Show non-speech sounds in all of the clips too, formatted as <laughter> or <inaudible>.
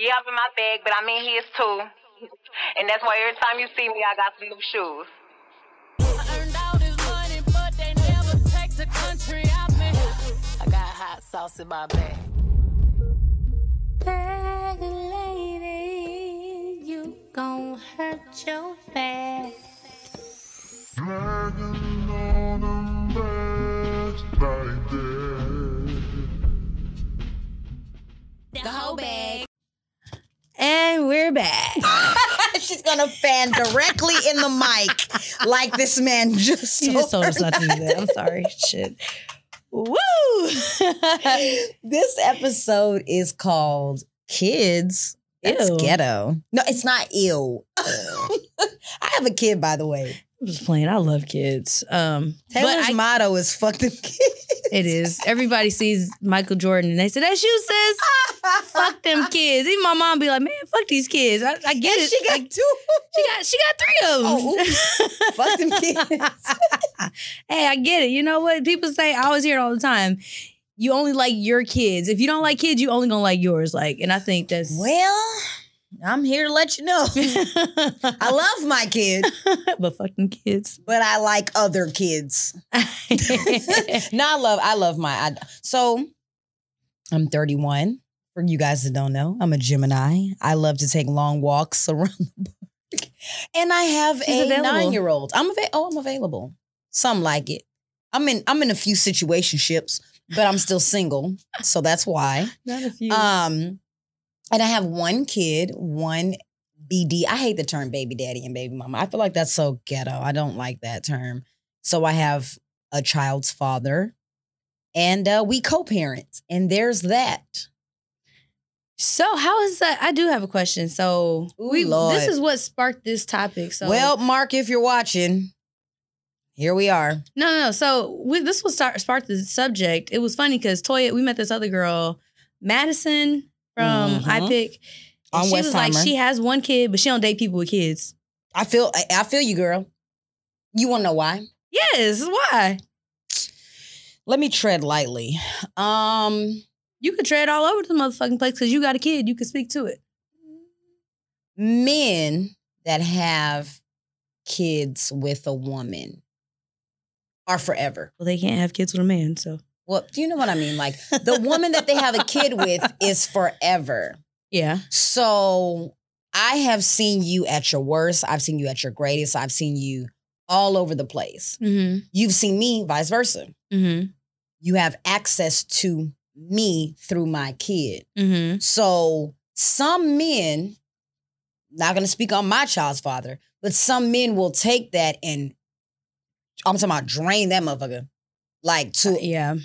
Yeah, I'm in my bag, but I'm in his too. And that's why every time you see me, I got some new shoes. Earned all this money, but they never take the country out me. I got hot sauce in my bag. Bag lady, you gon' hurt your back. Dragging on them bags like that. The whole bag. And we're back. <laughs> She's gonna fan directly in the mic, like this man just. You just told us not to do that. I'm sorry. Shit. <laughs> Woo! This episode is called "Kids." It's ghetto. No, it's not ill. <laughs> I have a kid, by the way. I'm just playing. I love kids. Um, Taylor's but I, motto is "fuck them kids." It is. Everybody sees Michael Jordan and they say, "That's you, sis." fuck them kids. Even my mom be like, "Man, fuck these kids." I, I get it. She got I- two. she got she got three of oh, them. Oh. Fuck them kids. <laughs> hey, I get it. You know what? People say, I always hear it all the time. You only like your kids. If you don't like kids, you only gonna like yours. Like, and I think that's Well, I'm here to let you know. <laughs> <laughs> I love my kid, but fuck them kids. but I like other kids. <laughs> no, I love I love my I, so I'm 31. For you guys that don't know, I'm a Gemini. I love to take long walks around the park. And I have She's a available. nine-year-old. I'm ava- oh, I'm available. Some like it. I'm in I'm in a few situationships, but I'm still single. So that's why. Not a few. Um, and I have one kid, one BD. I hate the term baby daddy and baby mama. I feel like that's so ghetto. I don't like that term. So I have a child's father, and uh, we co-parent, and there's that. so how is that? I do have a question. So Ooh, we Lord. this is what sparked this topic. So well, Mark, if you're watching, here we are. No, no, no. So we, this was start sparked the subject. It was funny because Toya, we met this other girl, Madison from Mhm. iPick. and On she was like, she has one kid, but she don't date people with kids. I feel, I, I feel you, girl. You want to know why? Yes, why? Let me tread lightly. Um, You could tread all over the motherfucking place because you got a kid. You can speak to it. men that have kids with a woman are forever. Well, they can't have kids with a man, so Well, do you know what I mean? Like the woman that they have a kid with is forever. yeah. So I have seen you at your worst. I've seen you at your greatest. I've seen you all over the place. Mm-hmm. You've seen me vice versa. Mm-hmm. You have access to me through my kid. Mm-hmm. So some men, not gonna speak on my child's father, but some men will take that and I'm talking about drain that motherfucker. Like to Yeah,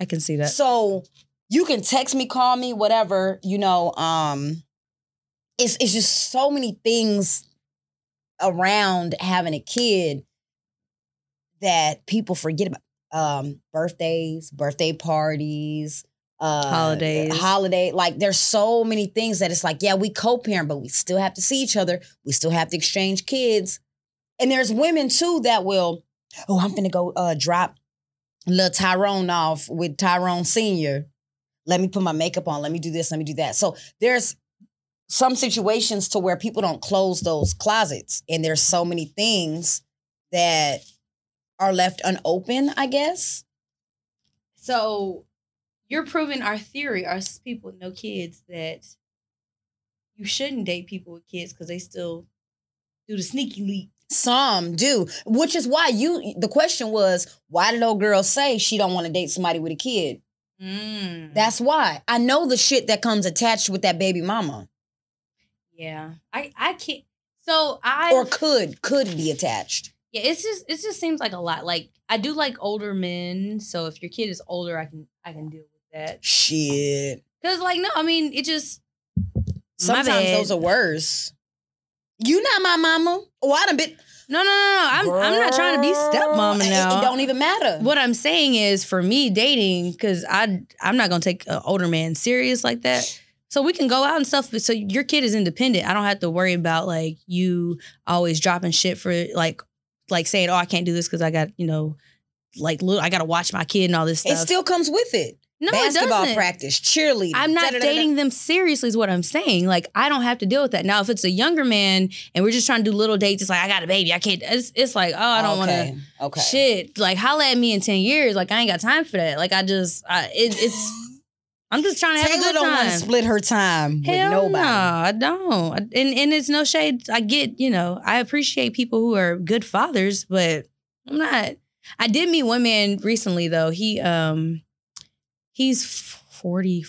I can see that. so you can text me, call me, whatever, you know, um it's it's just so many things around having a kid that people forget about. Um, birthdays, birthday parties, uh Holidays. holiday. Like there's so many things that it's like, yeah, we co-parent, but we still have to see each other. We still have to exchange kids. And there's women too that will, oh, I'm gonna go uh drop little Tyrone off with Tyrone Senior. Let me put my makeup on. Let me do this. Let me do that. So there's some situations to where people don't close those closets, and there's so many things that are left unopened. I guess. So you're proving our theory, our people no kids, that you shouldn't date people with kids because they still do the sneaky leak. Some do, which is why you. The question was, why did old girl say she don't want to date somebody with a kid? Mm. That's why I know the shit that comes attached with that baby mama, yeah. I I can't. So I or could could be attached. yeah. It's just it just seems like a lot. Like I do like older men. So if your kid is older, I can I can deal with that. Shit. Cause like no, I mean it just Sometimes those are worse. You not my mama. Oh, I done been. no no no no. I'm I'm not trying to be stepmama Girl, it- now. It, don't even matter. What I'm saying is, for me, dating, because I I'm not gonna take an older man serious like that. So we can go out and stuff. but So your kid is independent. I don't have to worry about like you always dropping shit for like like saying, oh, I can't do this because I got you know like little I got to watch my kid and all this stuff. It still comes with it. No, basketball it doesn't. practice, cheerleading. I'm not da-da-da-da. dating them seriously, is what I'm saying. Like, I don't have to deal with that. Now, if it's a younger man and we're just trying to do little dates, it's like, I got a baby. I can't. It's, it's like, oh, I don't want to. Okay. Shit. Like, holla at me in 10 years. Like, I ain't got time for that. Like, I just, I, it, it's, <gasps> I'm just trying to have a Taylor good don't want to split her time Hell with nobody. no, I don't. And and it's no shade. I get, you know, I appreciate people who are good fathers, but I'm not. I did meet one man recently though. He um he's 40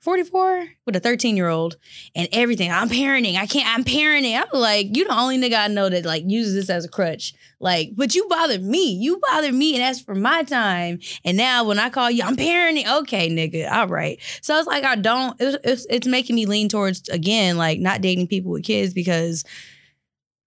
44 with a 13 year old and everything. I'm parenting. I can't, I'm parenting. I'm like, you the only nigga I know that like uses this as a crutch. Like, but you bother me. You bother me and that's for my time. And now when I call you, I'm parenting. Okay, nigga. All right. So it's like, I don't, it's, it's, it's making me lean towards, again, like not dating people with kids because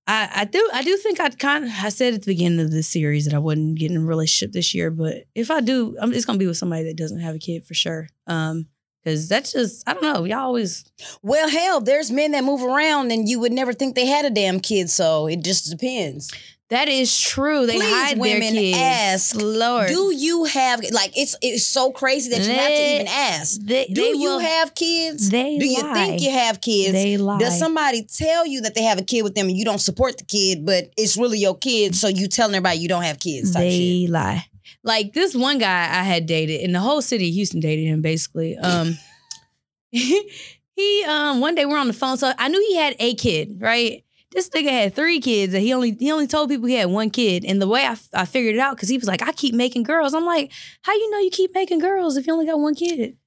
I, I do I do think I kind of I said at the beginning of the series that I wouldn't get in a relationship this year, but if I do, I'm it's gonna be with somebody that doesn't have a kid for sure. Um, because that's just I don't know. Y'all always Well, hell, there's men that move around and you would never think they had a damn kid, so it just depends. That is true. They Please, hide women, their kids. ask, Lord, Do you have like it's it's so crazy that you have to even ask. they, Do they you will, have kids? They lie. Do you lie. think you have kids? They lie. Does somebody tell you that they have a kid with them and you don't support the kid, but it's really your kid, so you telling everybody you don't have kids? Type shit. they lie. Like this one guy I had dated, and the whole city of Houston dated him basically. Um, <laughs> he um one day we're on the phone, so I knew he had a kid, right? This nigga had three kids, and he only he only told people he had one kid. And the way I, I figured it out, because he was like, I keep making girls. I'm like, how you know you keep making girls if you only got one kid?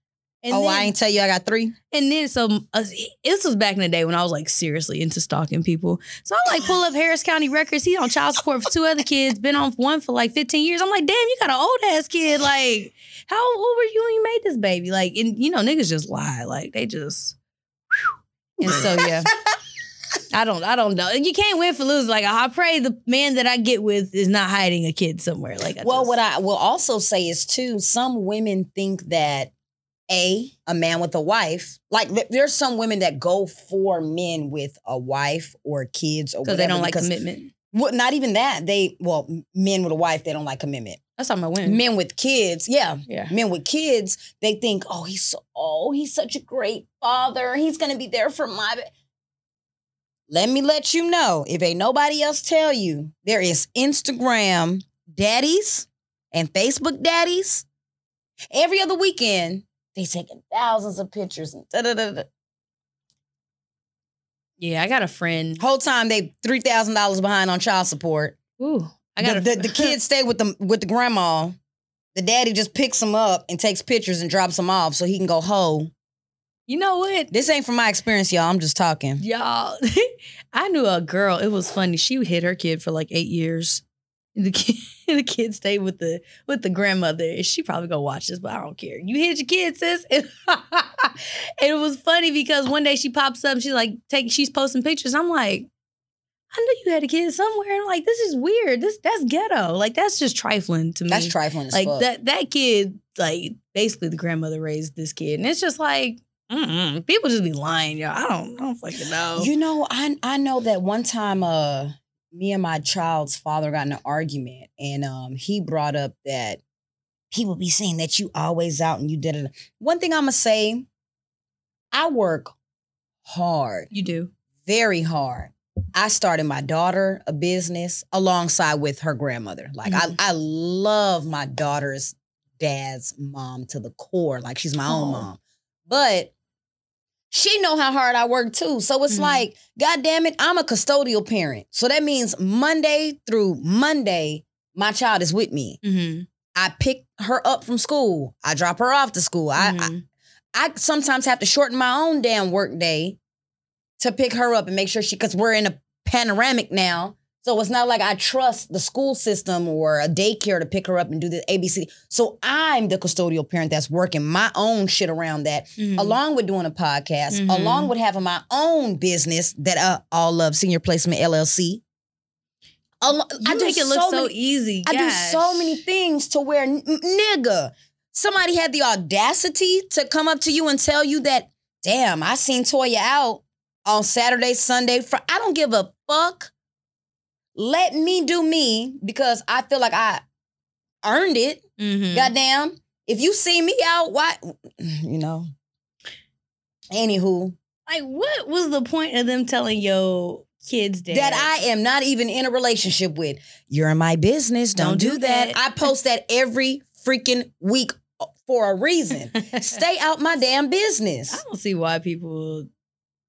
And oh, then, I ain't tell you I got three. and then so uh, this was back in the day when I was like seriously into stalking people. So I like pull up Harris County records. He on child support for two other kids. Been on one for like 15 years. I'm like, damn, you got an old ass kid. Like, how old were you when you made this baby? Like, and you know, niggas just lie. Like they just. And so yeah. <laughs> <laughs> I don't I don't know. You can't win for lose. Like I pray the man that I get with is not hiding a kid somewhere. Like I Well, just- what I will also say is too, some women think that a a man with a wife, like th- there's some women that go for men with a wife or kids or because they don't like commitment. Well, not even that. They well, men with a wife, they don't like commitment. That's all my women. Men with kids, yeah, Yeah. men with kids, they think, oh, he's so, oh, he's such a great father. He's gonna be there for my. Ba-" Let me let you know, if ain't nobody else tell you, there is Instagram daddies and Facebook daddies. Every other weekend, they taking thousands of pictures and da da da da. Yeah, I got a friend. Whole time they three thousand dollars behind on child support. Ooh, I got the, a the, the kids <laughs> stay with the with the grandma. The daddy just picks them up and takes pictures and drops them off so he can go hoe. You know what? This ain't from my experience, y'all. I'm just talking. Y'all, <laughs> I knew a girl. It was funny. She hid her kid for like eight years. The <laughs> kid, the kid stayed with the with the grandmother. She probably gonna watch this, but I don't care. You hid your kid, sis. <laughs> And it was funny because one day she pops up. She's like, take. She's posting pictures. I'm like, I knew you had a kid somewhere. And like, this is weird. This that's ghetto. Like that's just trifling to me. That's trifling as like fuck. that that kid like basically the grandmother raised this kid and it's just like mm-mm. people just be lying y'all i don't i don't fucking know You know, I I know that one time uh me and my child's father got in an argument and um he brought up that people be saying that you always out and you did it. One thing I'ma say, I work hard, you do very hard. I started my daughter a business alongside with her grandmother. Like Mhm. I I love my daughter's dad's mom to the core. Like she's my own Oh. mom. But she know how hard I work too. So it's Mhm. like, God damn it, I'm a custodial parent. So that means Monday through Monday, my child is with me. mm-hmm. I pick her up from school. I drop her off to school. I, I Mhm. I sometimes have to shorten my own damn work day to pick her up and make sure she, because we're in a panoramic now. So it's not like I trust the school system or a daycare to pick her up and do the ABC. So I'm the custodial parent that's working my own shit around that, Mhm. along with doing a podcast, Mhm. along with having my own business that I all love, Senior Placement LLC. Al- I do make it look so, many- easy I do so many things to where, n- nigga, somebody had the audacity to come up to you and tell you that, damn, I seen Toya out on Saturday, Sunday. Fr- I don't give a fuck. Let me do me because I feel like I earned it. Mhm. Goddamn. If you see me out, why? <sighs> You know. Anywho, Like, what was the point of them telling your kids dad that I am not even in a relationship with. You're in my business. Don't, Don't do, do that. that. I post that every freaking week uh, for a reason. <laughs> Stay out my damn business. I don't see why people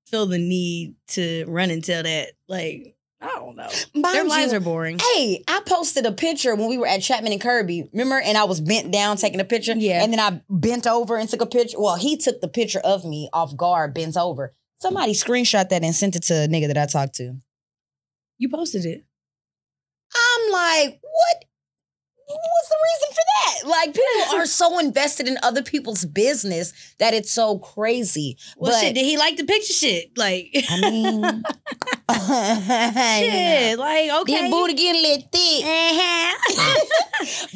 feel the need to run and tell that. Like, I don't know. Mind Their lives you, are boring. Hey, I posted a picture when we were at Chapman and Kirby. Remember? And I was bent down taking a picture. Yeah. And then I bent over and took a picture. Well, he took the picture of me off guard, bent over. Somebody screenshot that and sent it to a nigga that I talked to. You posted it. I'm like, what? What's the reason for that? Like, people are so invested in other people's business that it's so crazy. Well, but shit, did he like the picture shit? Like, I mean, <laughs> <laughs> shit, like, okay. That booty getting a little thick. Uh-huh.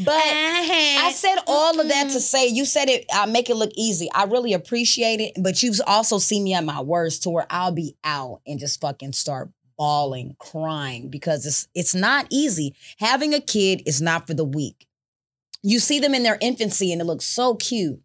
But I I said all of that to say, you said it, I make it look easy. I really appreciate it. But you've also seen me at my worst to where I'll be out and just fucking start bawling, crying because it's it's not easy. Having a kid is not for the weak. You see them in their infancy and it looks so cute.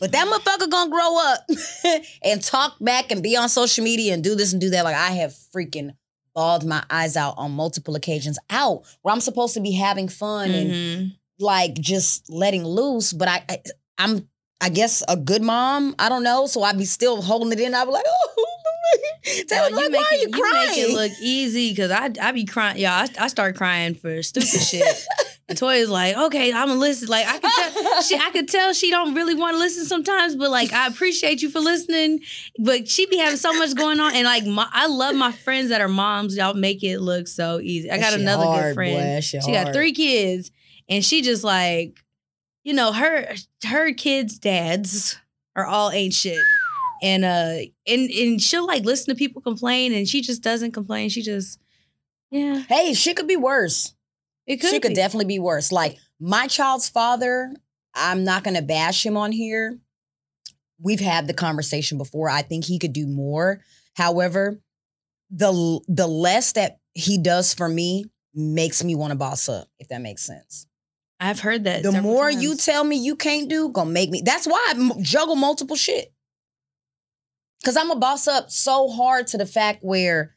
But that motherfucker gonna grow up <laughs> and talk back and be on social media and do this and do that. Like I have freaking bawled my eyes out on multiple occasions out where I'm supposed to be having fun and Mhm. like just letting loose. But I, I I'm I guess a good mom. I don't know. So I'd be still holding it in. I'd be like, <laughs> oh, <laughs> Taylor, Y'all, like, make why are it- you make it look easy because I I be crying. Yeah, I, I start crying for stupid shit. <laughs> And Toya's like, okay, I'm gonna listen. Like I could tell, she, I could tell she don't really want to listen sometimes, but like I appreciate you for listening. But she be having so much going on, and like my, I love my friends that are moms. Y'all make it look so easy. I got shit another hard, good friend. boy. Shit She got three kids, and she just like, you know, her her kids' dads are all ain't shit. And uh and and she'll like listen to people complain and she just doesn't complain. She just yeah. hey, she could be worse. It could she could definitely be worse. Like my child's father, I'm not gonna bash him on here. We've had the conversation before. I think he could do more. However, the the less that he does for me makes me want to boss up, if that makes sense. I've heard that. The more you tell me you can't do, gonna make me. That's why I juggle multiple shit. Cause I'm a boss up so hard to the fact where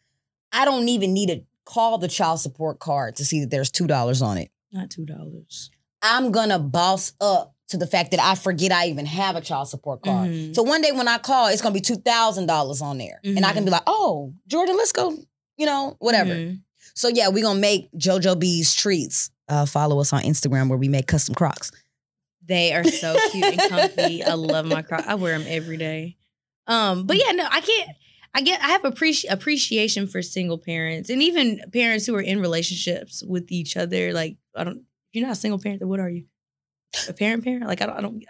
I don't even need to call the child support card to see that there's two dollars on it. not two dollars. I'm gonna boss up to the fact that I forget I even have a child support card. Mhm. So one day when I call, it's gonna be two thousand dollars on there, and I can be like, "Oh, Jordan, let's go," you know, whatever. Mhm. So yeah, we're gonna make JoJo B's treats. Uh, follow us on Instagram where we make custom Crocs. They are so cute and comfy. I love my Crocs. I wear them every day. Um, but yeah, no, I can't. I get. I have appreci- appreciation for single parents and even parents who are in relationships with each other. Like, I don't. You're not a single parent, then what are you? A parent parent? Like, I don't. I don't.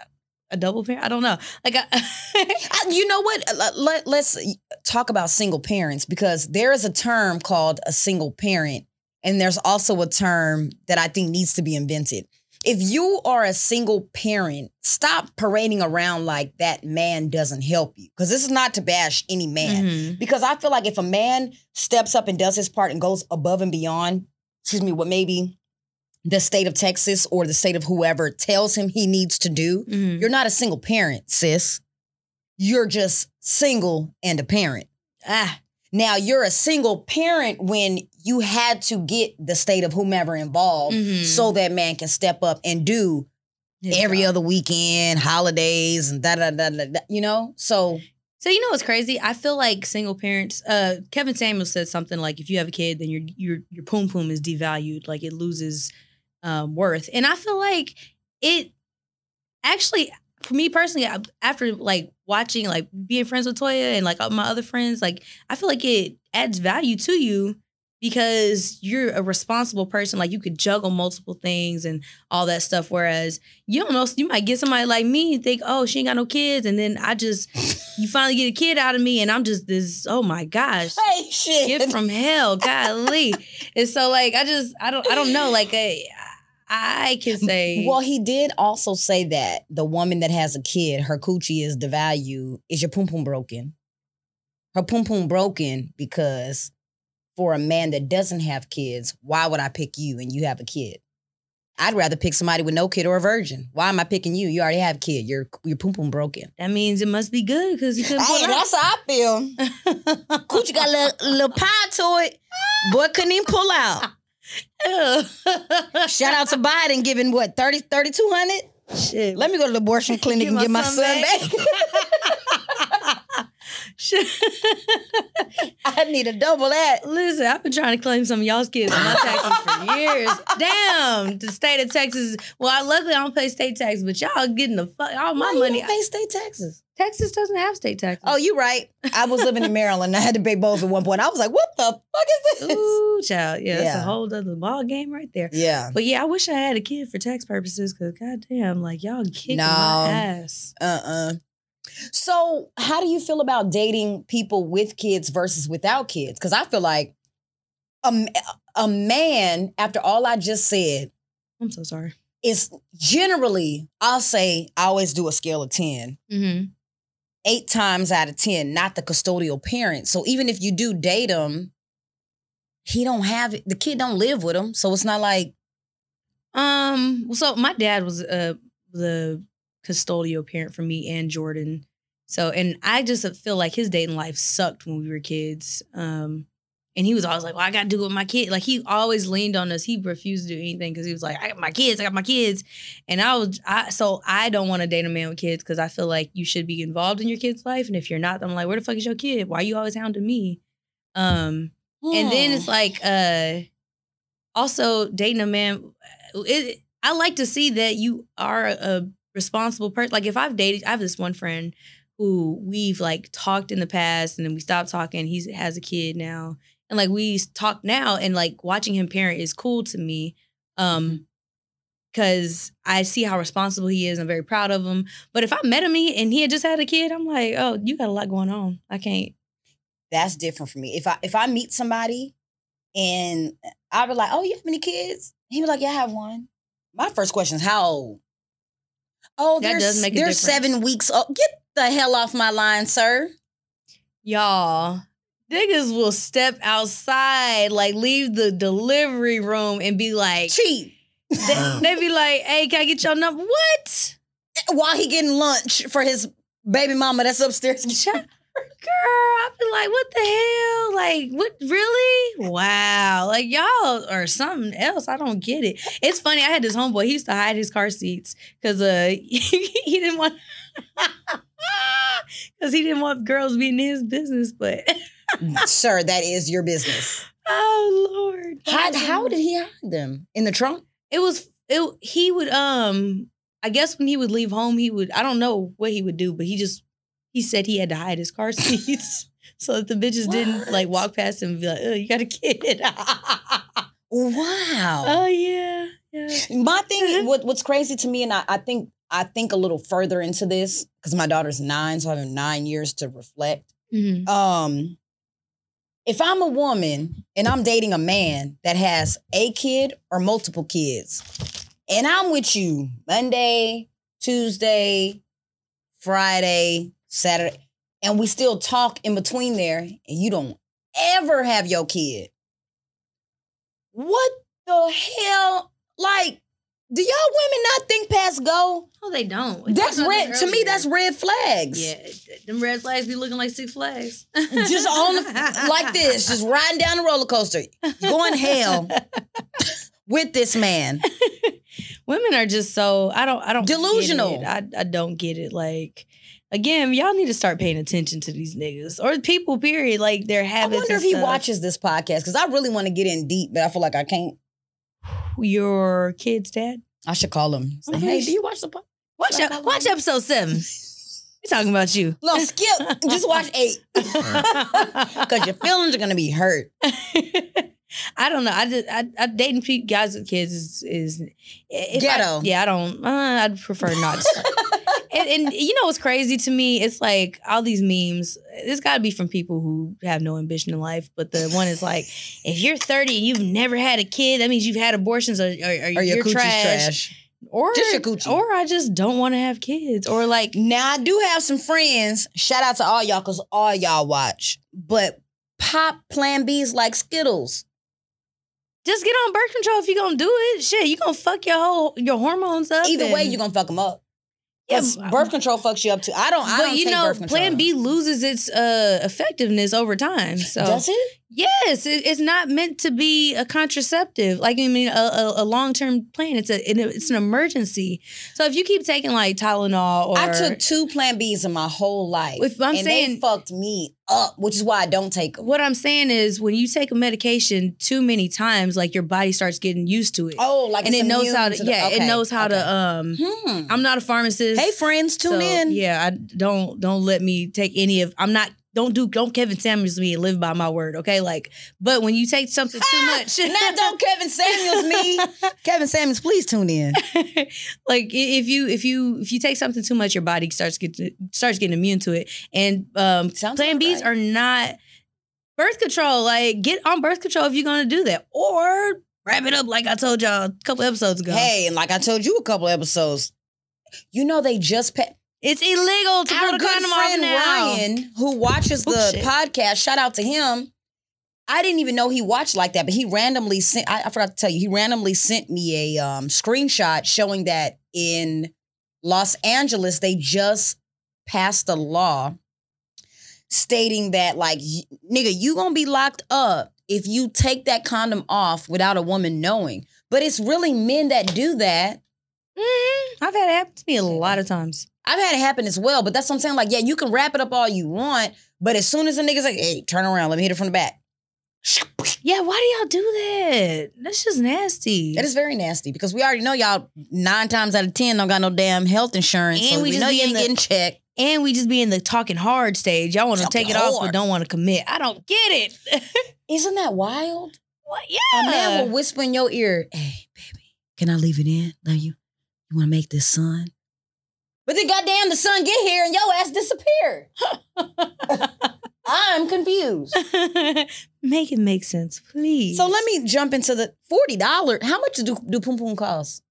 A double parent? I don't know. Like, I, <laughs> Uh, you know what? Let, let, let's talk about single parents because there is a term called a single parent, and there's also a term that I think needs to be invented. If you are a single parent, stop parading around like that man doesn't help you. Because this is not to bash any man. Mhm. Because I feel like if a man steps up and does his part and goes above and beyond, excuse me, what maybe the state of Texas or the state of whoever tells him he needs to do, Mhm. you're not a single parent, sis. You're just single and a parent. ah, Now, you're a single parent when you had to get the state of whomever involved Mhm. so that man can step up and do his every job. other weekend, holidays, and da da da da, da you know? So, So you know what's crazy? I feel like single parents. Uh, Kevin Samuels said something like, "If you have a kid, then your your your poom poom is devalued, like it loses um, worth." And I feel like it actually, for me personally, after like watching, like being friends with Toya and like my other friends, like I feel like it adds value to you because you're a responsible person. Like you could juggle multiple things and all that stuff. Whereas you don't know, you might get somebody like me and think, oh, she ain't got no kids. And then I just, <laughs> you finally get a kid out of me and I'm just this, oh my gosh. hey, shit. Gift from hell, golly. and so like I just I don't I don't know. Like I, I can say Well, he did also say that the woman that has a kid, her coochie is devalued. Is your poom poom broken? Her poom poom broken because for a man that doesn't have kids, why would I pick you and you have a kid? I'd rather pick somebody with no kid or a virgin. Why am I picking you? You already have a kid. Your your poom poom broken. That means it must be good because he couldn't Hey, that's how I feel. <laughs> Coochie got a little, little pie to it. Boy couldn't even pull out. out. <laughs> Shout out to Biden giving what 30, 3200? Shit. Let me go to the abortion <laughs> clinic Get and my get my son son back. <laughs> I need to double that. Listen, I've been trying to claim some of y'all's kids on my taxes for <laughs> years. Damn, the state of Texas. Well, I luckily I don't pay state tax, but y'all getting the fuck all my Why money. You don't pay state taxes. Texas doesn't have state taxes. Oh, you right. I was living in <laughs> Maryland. I had to pay both at one point. I was like, what the fuck is this? Ooh, child. Yeah, that's a whole other ball game right there. Yeah. But yeah, I wish I had a kid for tax purposes because goddamn, like y'all kicking No. my ass. Uh-uh. So, how do you feel about dating people with kids versus without kids? Because I feel like a, a man, after all I just said, I'm so sorry. is generally, I'll say, I always do a scale of 10. Mm-hmm. Eight times out of 10, not the custodial parent. So even if you do date him, he don't have the kid don't live with him. So it's not like, Um. So my dad was uh the custodial parent for me and Jordan. So and I just feel like his dating life sucked when we were kids. Um. And he was always like, "Well, I got to do it with my kid." Like he always leaned on us. He refused to do anything because he was like, "I got my kids. I got my kids." And I was, I so I don't want to date a man with kids because I feel like you should be involved in your kid's life. And if you're not, I'm like, "Where the fuck is your kid? Why are you always hounding me?" Um. And then hmm. it's like, uh, also dating a man. It, I like to see that you are a responsible person. Like if I've dated, I have this one friend who we've like talked in the past, and then we stopped talking. He has a kid now, and like we talk now, and like watching him parent is cool to me. Um, because I see how responsible he is. I'm very proud of him. But if I met him and he had just had a kid, I'm like, oh, you got a lot going on. I can't. that's different for me. If I if I meet somebody and I'd be like, "Oh, you have any kids?" He be like, "Yeah, I have one." My first question is, "How old?" Oh, That does make a they're difference. seven weeks old. Get the hell off my line, sir. Y'all, niggas will step outside, like leave the delivery room and be like, Cheap. they, they be like, hey, can I get your number? What? While he getting lunch for his baby mama that's upstairs. Girl, I be like, what the hell? Like, what really? Wow. Like, y'all or something else. I don't get it. It's funny. I had this homeboy, he used to hide his car seats because uh <laughs> he didn't want <laughs> because he didn't want girls being in his business, but sir, that is your business. <laughs> oh Lord. How, how did he hide them? In the trunk? it was it he would um I guess when he would leave home he would I don't know what he would do but he just he said he had to hide his car <laughs> seats so that the bitches didn't like walk past him and be like oh you got a kid Wow. oh yeah yeah My thing, what, what's crazy to me, and I, I think I think a little further into this because my daughter's nine, so I have nine years to reflect. Mhm. Um, if I'm a woman and I'm dating a man that has a kid or multiple kids, and I'm with you Monday, Tuesday, Friday, Saturday, and we still talk in between there, and you don't ever have your kid, what the hell? Like, do y'all women not think past go? oh they don't We That's red. To me, that's red flags. yeah them red flags be looking like six flags <laughs> just on the, like this, <laughs> just riding down the roller coaster, going hell <laughs> with this man. women are just so I don't I don't Delusional. I I don't get it. Like again, y'all need to start paying attention to these niggas or people. Period. Like their habits. I wonder if he watches this podcast because I really want to get in deep, but I feel like I can't. your kid's dad. I should call him. Say, hey, do you watch the podcast? Watch Should I call up, watch episode seven. We talking about you. <laughs> No, skip. Just watch <laughs> eight <laughs> because your feelings are gonna be hurt. I don't know. I just I, I dating guys with kids is is if I- Ghetto. yeah, I don't. Uh, I'd prefer not. to. And, and you know what's crazy to me? It's like all these memes. It's got to be from people who have no ambition in life. But the one is like, if you're 30 and you've never had a kid, that means you've had abortions or, or, or Or you're your trash. trash. Or Just your coochie. or I just don't want to have kids. Or like Now I do have some friends. Shout out to all y'all because all y'all watch. But pop Plan B's like Skittles. just get on birth control if you're gonna do it. Shit, you gonna fuck your whole your hormones up. Either way, you're gonna fuck them up. Yeah, birth control fucks you up too. I don't. I but don't you take know, birth control. Plan B loses its uh, effectiveness over time. So Does it? Yes, it, it's not meant to be a contraceptive. Like I mean, a, a, a long term plan. It's a it- it's an emergency. So if you keep taking like Tylenol or I took two Plan Bs in my whole life, If I'm and saying- they fucked me up, which is why I don't take them. what I'm saying is when you take a medication too many times, like your body starts getting used to it. Oh, like and it's it knows how to, to the- yeah, it knows how okay. to um Hmm. I'm not a pharmacist. Hey, friends, tune so, in. Yeah, I don't don't let me take any of. I'm not. Don't do. Don't Kevin Samuels me and live by my word. Okay, like. But when you take something too <laughs> much, Now don't <laughs> Kevin Samuels me. Kevin Samuels, please tune in. <laughs> like if you if you if you take something too much, your body starts get to, starts getting immune to it. And um, Sounds Plan Bs right. are not birth control. Like get on birth control if you're gonna do that, or wrap it up like I told y'all a couple episodes ago. Hey, and like I told you a couple episodes, you know they just pa- it's illegal to our put a good condom on friend now. Ryan, who watches the podcast. Shout out to him. I didn't even know he watched like that, but he randomly sent. I, I forgot to tell you, he randomly sent me a um, screenshot showing that in Los Angeles they just passed a law stating that like nigga, you gonna be locked up if you take that condom off without a woman knowing. But it's really men that do that. Mhm. I've had it happen to me a lot of times. I've had it happen as well, but that's what I'm saying. Like, yeah, you can wrap it up all you want, but as soon as a nigga's like, hey, turn around, let me hit it from the back. Yeah, why do y'all do that? That's just nasty. That is very nasty because we already know y'all nine times out of ten don't got no damn health insurance. And so we we, just know you in ain't the- getting checked. and we just be in the talking hard stage. Y'all want to take it off, but don't want to commit. I don't get it. <laughs> Isn't that wild? what? Yeah. A man will whisper in your ear, hey, baby, can I leave it in? Love you. You want to make this son? But then goddamn the son get here and your ass disappear. <laughs> I'm confused. <laughs> Make it make sense, please. So let me jump into the forty dollars. How much do do pum pum cost?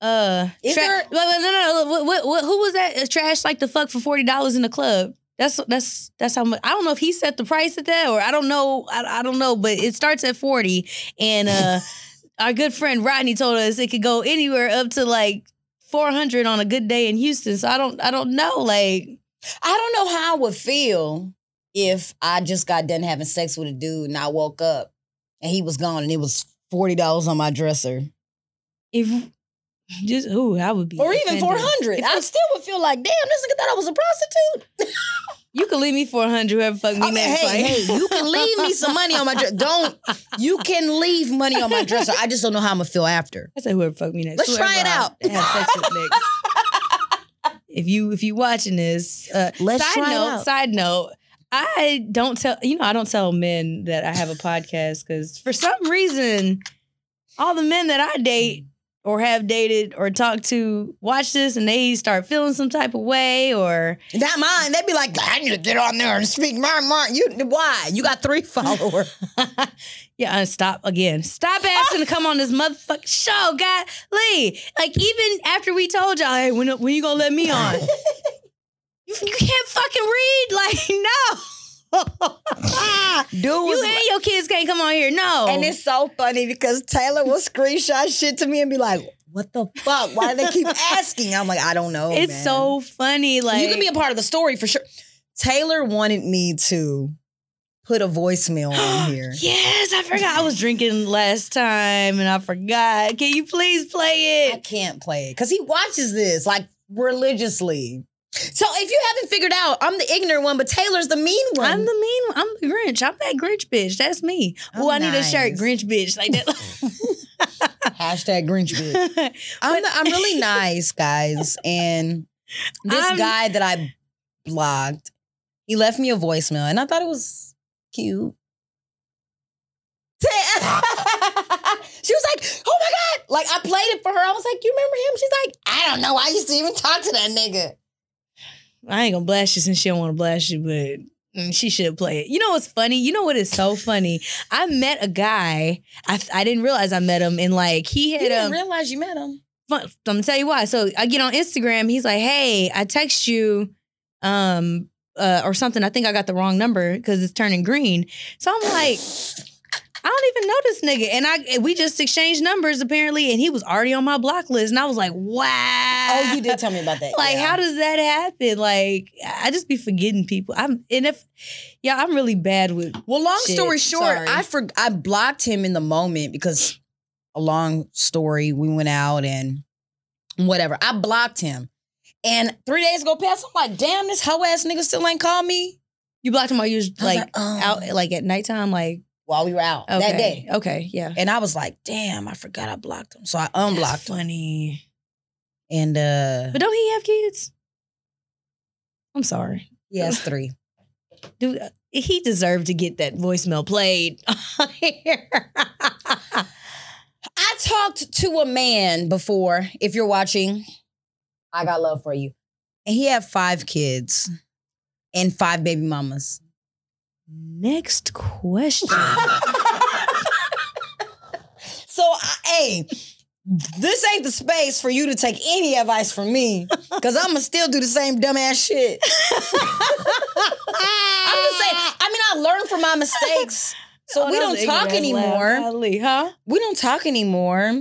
Uh, Is tra- there- wait, wait, no, no, no. What, what, what, who was that? Uh, Trash like the fuck for forty dollars in the club. That's that's that's how much. I don't know if he set the price at that or I don't know. I, I don't know, but it starts at forty. And uh, <laughs> our good friend Rodney told us it could go anywhere up to like four hundred on a good day in Houston. So I don't I don't know. Like I don't know how I would feel if I just got done having sex with a dude and I woke up and he was gone and it was forty dollars on my dresser, if just ooh, I would be or even four hundred. I still would feel like, damn, this nigga thought I was a prostitute. <laughs> You can leave me four hundred. Whoever fuck me I mean, next. hey, like- hey, you can leave me some money on my dresser. Don't you can leave money on my dresser. I just don't know how I'm gonna feel after. I say whoever fuck me next. Let's try it out. Have sex with next. if you if you watching this, uh, Let's side try note. out. Side note. I don't tell you know I don't tell men that I have a podcast because for some reason, all the men that I date or have dated or talked to watch this and they start feeling some type of way or Not mine. They'd be like, I need to get on there and speak my mind. You why? You got three <laughs> followers. <laughs> yeah, uh, stop again. Stop asking to come on this motherfucking show, God. Lee. Like even after we told y'all, hey, when when you gonna let me on? <laughs> you, you can't fucking read. Like no. Dude you and your kids can't come on here. No. And it's so funny because Taylor will screenshot shit to me and be like, what the fuck? Why do they keep <laughs> asking? I'm like, I don't know. it's man." so funny. Like you can be a part of the story for sure. Taylor wanted me to put a voicemail on <gasps> here. Yes, I forgot I was drinking last time and I forgot. Can you please play it? I can't play it because he watches this like religiously. So if you haven't figured out, I'm the ignorant one, but Taylor's the mean one. I'm the mean one. I'm the Grinch. I'm that Grinch bitch. That's me. Oh, Oh, I need a shirt. Grinch bitch. Like that. <laughs> Hashtag Grinch bitch. <laughs> I'm, the- I'm really <laughs> nice, guys. And this I'm- guy that I blocked, he left me a voicemail, and I thought it was cute. she was like, "Oh my god!" Like I played it for her. I was like, "You remember him?" She's like, "I don't know. I used to even talk to that nigga." I ain't gonna blast you since she don't want to blast you, but mm, she should play it. You know what's funny? You know what is so funny? I met a guy. I I didn't realize I met him, and like he You had didn't um, realize you met him. fun, I'm gonna tell you why. So I get on Instagram. He's like, "Hey, I text you, um, uh, or something. I think I got the wrong number because it's turning green." So I'm like, I don't even know this nigga. And I we just exchanged numbers apparently, and he was already on my block list. And I was like, wow. Oh, you did tell me about that. <laughs> Like, yeah. how does that happen? Like, I just be forgetting people. I'm and if yeah, I'm really bad with Well, long Shit, story short, sorry. I for, I blocked him in the moment because a long story. We went out and whatever. I blocked him, and three days go past. I'm like, damn, this hoe ass nigga still ain't call me you blocked him while you was I was like, like, um, out like at nighttime, like while we were out okay. that day. Okay, yeah. And I was like, damn, I forgot I blocked him. So I That's unblocked him. funny. And uh But don't he have kids? I'm sorry. he has three. <laughs> Dude, uh, he deserved to get that voicemail played <laughs> on here. <laughs> I talked to a man before, if you're watching, I got love for you. And he had five kids and five baby mamas. Next question. <laughs> So, I, hey, this ain't the space for you to take any advice from me because I'm going to still do the same dumbass shit. <laughs> I'm just saying, I mean, I learned from my mistakes. So Oh, we don't talk anymore. Golly, huh? We don't talk anymore.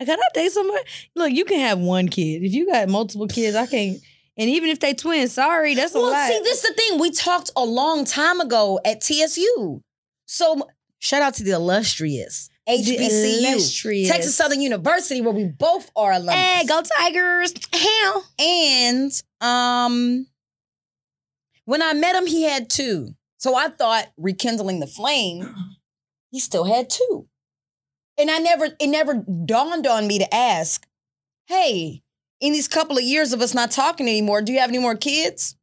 Can I date somebody? Look, you can have one kid. If you got multiple kids, I can't. And even if they twins, sorry, that's a Well, lot. see, this is the thing. We talked a long time ago at TSU. So shout out to the illustrious HBCU, illustrious. Texas Southern University, where we both are alumni. Hey, go Tigers! Hell. And um, when I met him, he had two. So I thought rekindling the flame, <gasps> he still had two. And I never, it never dawned on me to ask, hey, in these couple of years of us not talking anymore, do you have any more kids?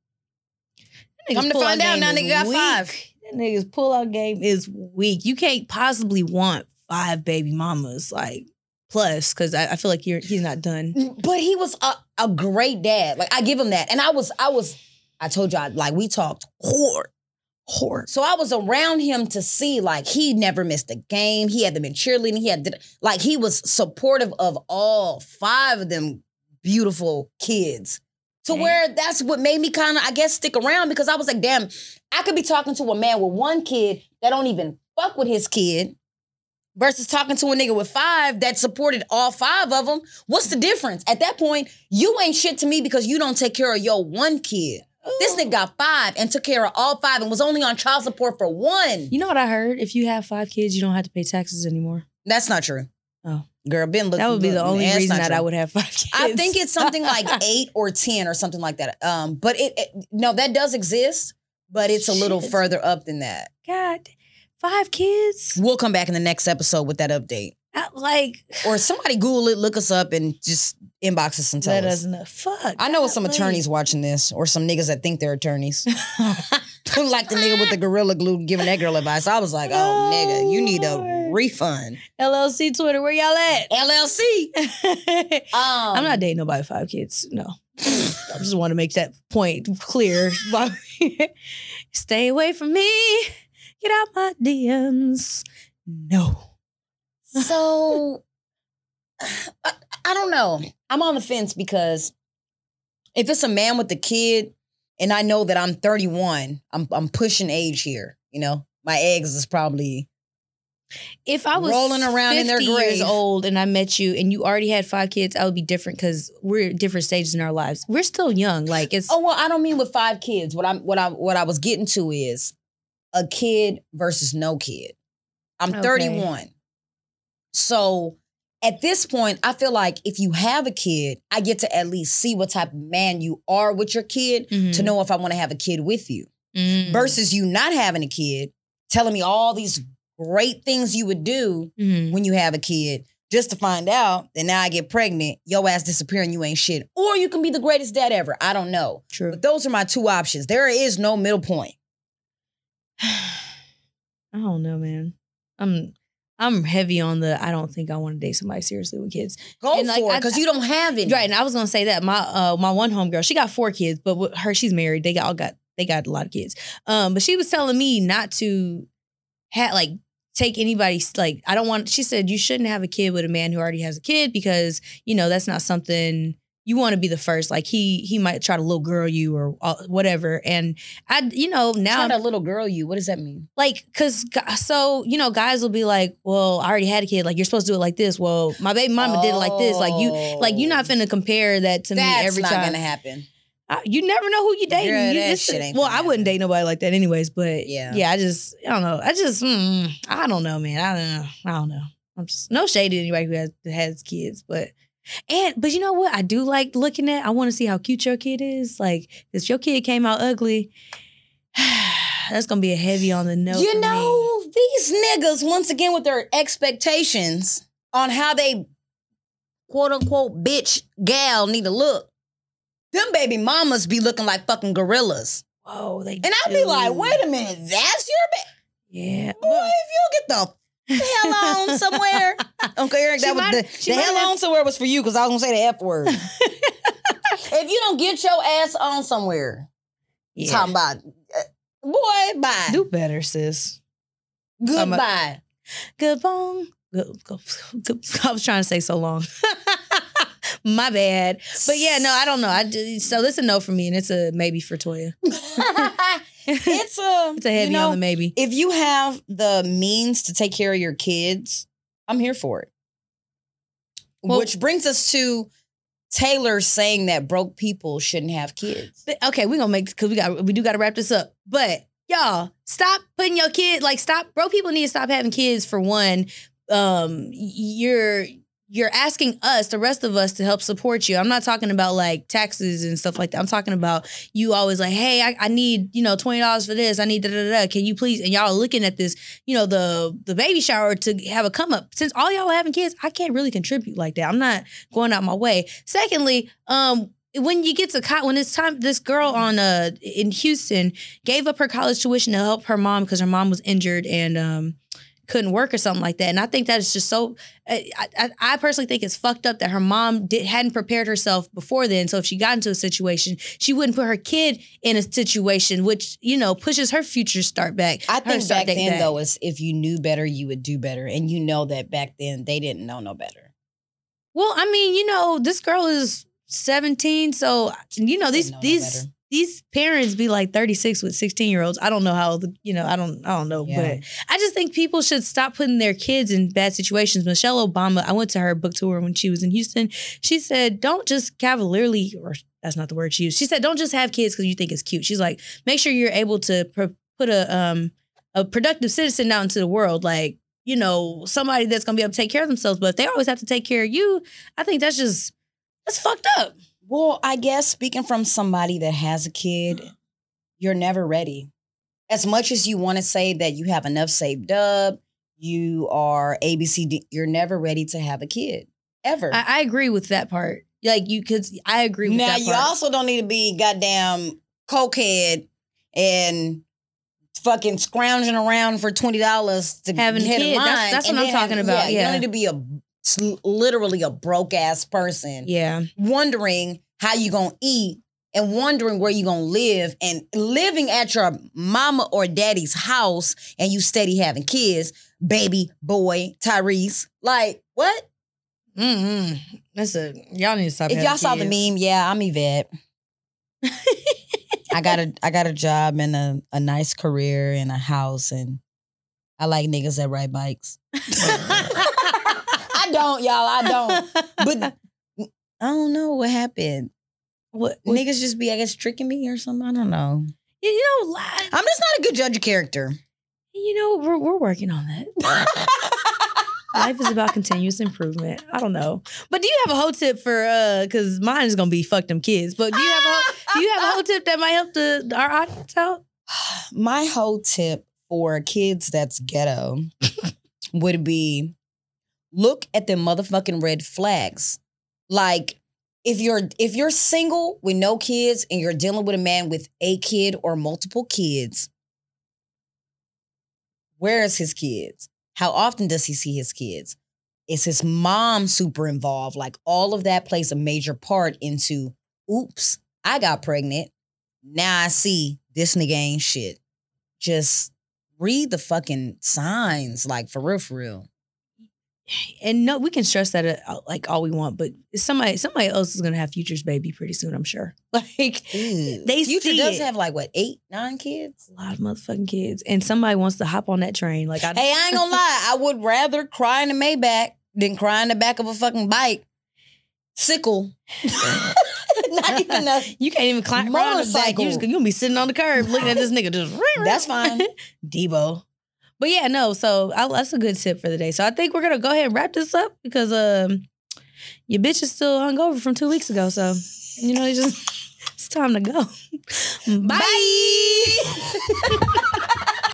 Come to find out, now nigga got weak. five. That nigga's pull-out game is weak. You can't possibly want five baby mamas, like plus, because I, I feel like you're he's not done. But he was a, a great dad. Like I give him that. And I was, I was, I told you, I, like we talked hard. Hard. So I was around him to see, like, he never missed a game. He had them in cheerleading. He had, like, he was supportive of all five of them beautiful kids. To where that's what made me kind of, I guess, stick around because I was like, damn, I could be talking to a man with one kid that don't even fuck with his kid versus talking to a nigga with five that supported all five of them. What's the difference? At that point, you ain't shit to me because you don't take care of your one kid. This nigga got five and took care of all five and was only on child support for one. You know what I heard? If you have five kids, you don't have to pay taxes anymore. That's not true. Oh. Girl, Ben looked That would be the only reason that. I would have five kids. I think it's <laughs> something like eight or ten or something like that. Um, but it, it- no, that does exist, but it's a little Shit. further up than that. God, five kids. We'll come back in the next episode with that update. Like, Or somebody Google it, look us up, and just inbox us and tell us. us know. Fuck. I know some golly. attorneys watching this, or some niggas that think they're attorneys. <laughs> <laughs> like the nigga with the gorilla glue giving that girl advice. I was like, oh, nigga, you need a Lord. refund. LLC Twitter, where y'all at? LLC. Um, <laughs> I'm not dating nobody five kids. No. I just want to make that point clear. Stay away from me. Get out my DMs. No. So I, I don't know. I'm on the fence because if it's a man with a kid and I know that I'm 31, I'm I'm pushing age here, you know. My eggs is probably If I was Rolling around in their 50 years old and I met you and you already had five kids, I would be different because we're at different stages in our lives. We're still young. Like it's Oh well, I don't mean with five kids. What I'm what I what I was getting to is a kid versus no kid. I'm Okay. 31. So at this point, I feel like if you have a kid, I get to at least see what type of man you are with your kid to Mhm. know if I want to have a kid with you. Mm. Versus you not having a kid, telling me all these great things you would do Mhm. when you have a kid, just to find out that now I get pregnant, your ass disappearing, you ain't shit. Or you can be the greatest dad ever. I don't know. True. But those are my two options. There is no middle point. <sighs> I don't know, man. I'm I'm heavy on the I don't think I want to date somebody seriously with kids. Go And, like, for it because you don't have it. Right, and I was gonna say that my uh my one homegirl, she got four kids, but with her she's married. They got all got they got a lot of kids. Um, but she was telling me not to have like take anybody's like I don't want. She said you shouldn't have a kid with a man who already has a kid because you know that's not something you want to be the first. Like he he might try to little girl you or uh, whatever. And I, you know, now Try to little girl you. What does that mean? like because so you know guys will be like well i already had a kid like you're supposed to do it like this well my baby mama did it like this like you like you're not finna compare that to me Oh. That's every not time gonna happen. I- you never know who you dating Girl, You- that shit ain't well i wouldn't date nobody like that anyways but Yeah. yeah i just i don't know i just mm, i don't know man i don't know i don't know i'm just no shade to anybody who has has kids but and but you know what i do like looking at i want to see how cute your kid is like if your kid came out ugly <sighs> that's gonna be a heavy on the nose. you me. know, these niggas, once again, with their expectations on how they quote unquote bitch gal need to look, them baby mamas be looking like fucking gorillas. Whoa, they And I'd be like, wait a minute, that's your baby? Yeah. Boy, if you get the hell on somewhere. <laughs> Okay, Eric, She that was the, the hell have- on somewhere was for you because I was gonna say the F word. <laughs> if you don't get your ass on somewhere, yeah. talking about uh, boy, bye. Do better, sis. Goodbye. Good bong. Good, I was trying to say so long. <laughs> My bad. But yeah, no, I don't know. I just, so this a no for me, and it's a maybe for Toya. <laughs> it's a It's a heavy you know, on the maybe. If you have the means to take care of your kids, I'm here for it. Well- Which brings us to Taylor saying that broke people shouldn't have kids. But, okay, we're gonna make because we got we do got to wrap this up. But y'all, stop putting your kid like stop. Bro, people need to stop having kids for one. Um, you're you're asking us, the rest of us, to help support you. I'm not talking about like taxes and stuff like that. I'm talking about you always like, hey, I, I need you know twenty dollars for this. I need da da da. Can you please? And y'all looking at this, you know, the the baby shower to have a come up. Since all y'all are having kids, I can't really contribute like that. I'm not going out my way. Secondly, um, when you get to co- when it's time this girl on uh in Houston gave up her college tuition to help her mom because her mom was injured and um couldn't work or something like that and I think that is just so eh, I, I, I personally think it's fucked up that her mom did hadn't prepared herself before then so if she got into a situation she wouldn't put her kid in a situation which you know pushes her future start back I think back then back. though is if you knew better, you would do better. And you know that back then they didn't know no better. Well, I mean, you know, this girl is 17, so you know these know these better. These parents be like 36 with 16 year olds. I don't know how the you know, I don't I don't know, Yeah. but I just think people should stop putting their kids in bad situations. Michelle Obama, I went to her book tour when she was in Houston. She said, "Don't just cavalierly or that's not the word she used. She said, "Don't just have kids because you think it's cute." She's like, "Make sure you're able to pr- put a um a productive citizen out into the world like you know, somebody that's gonna be able to take care of themselves. But if they always have to take care of you, I think that's just that's fucked up. Well, I guess speaking from somebody that has a kid, mm-hmm. you're never ready. As much as you want to say that you have enough saved up, you are ABCD, you're never ready to have a kid. Ever. I, I agree with that part. Like you could, I agree with now that you also don't need to be goddamn cokehead and fucking scrounging around for twenty dollars to Having a kid, that's- that's and what I'm talking have- about, you yeah. don't need to be a literally a broke ass person yeah, wondering how you gonna eat and wondering where you gonna live and living at your mama or daddy's house and you steady having kids, baby boy Tyrese. Like what? mm-hmm. that's a y'all need to stop. If y'all saw the meme, yeah, I'm Yvette. <laughs> I got a I got a job and a, a nice career and a house and I like niggas that ride bikes. <laughs> I don't, y'all. I don't. But <laughs> I don't know what happened. what, what Niggas just be, I guess, tricking me or something. I don't know. you know, li- I'm just not a good judge of character. you know, we're we're working on that. <laughs> Life is about continuous improvement. I don't know, but do you have a whole tip for? uh Because mine is gonna be fuck them kids. But do you have a whole, do you have a whole tip that might help the our audience out? <sighs> My whole tip for kids that's ghetto <laughs> would be look at the motherfucking red flags. Like if you're if you're single with no kids and you're dealing with a man with a kid or multiple kids, where is his kids? How often does he see his kids? Is his mom super involved? Like all of that plays a major part into, oops, I got pregnant. Now I see this nigga ain't shit. Just read the fucking signs, like for real, for real. And no, we can stress that uh, like all we want, but somebody somebody else is gonna have Future's baby pretty soon. I'm sure. <laughs> Like Ew. They Future does it. have like what eight, nine kids. a lot of motherfucking kids, and somebody wants to hop on that train. Like I, Hey, I ain't gonna <laughs> lie. I would rather cry in the Maybach than cry in the back of a fucking bike. Sickle. <laughs> Not even a. you can't even climb around the back. You just, you gonna be sitting on the curb looking at this nigga just. That's fine. Debo. But yeah, no. So I, that's a good tip for the day. So I think we're gonna go ahead and wrap this up because um, your bitch is still hungover from two weeks ago. So you know, it's just <laughs> it's time to go. <laughs> Bye. <laughs>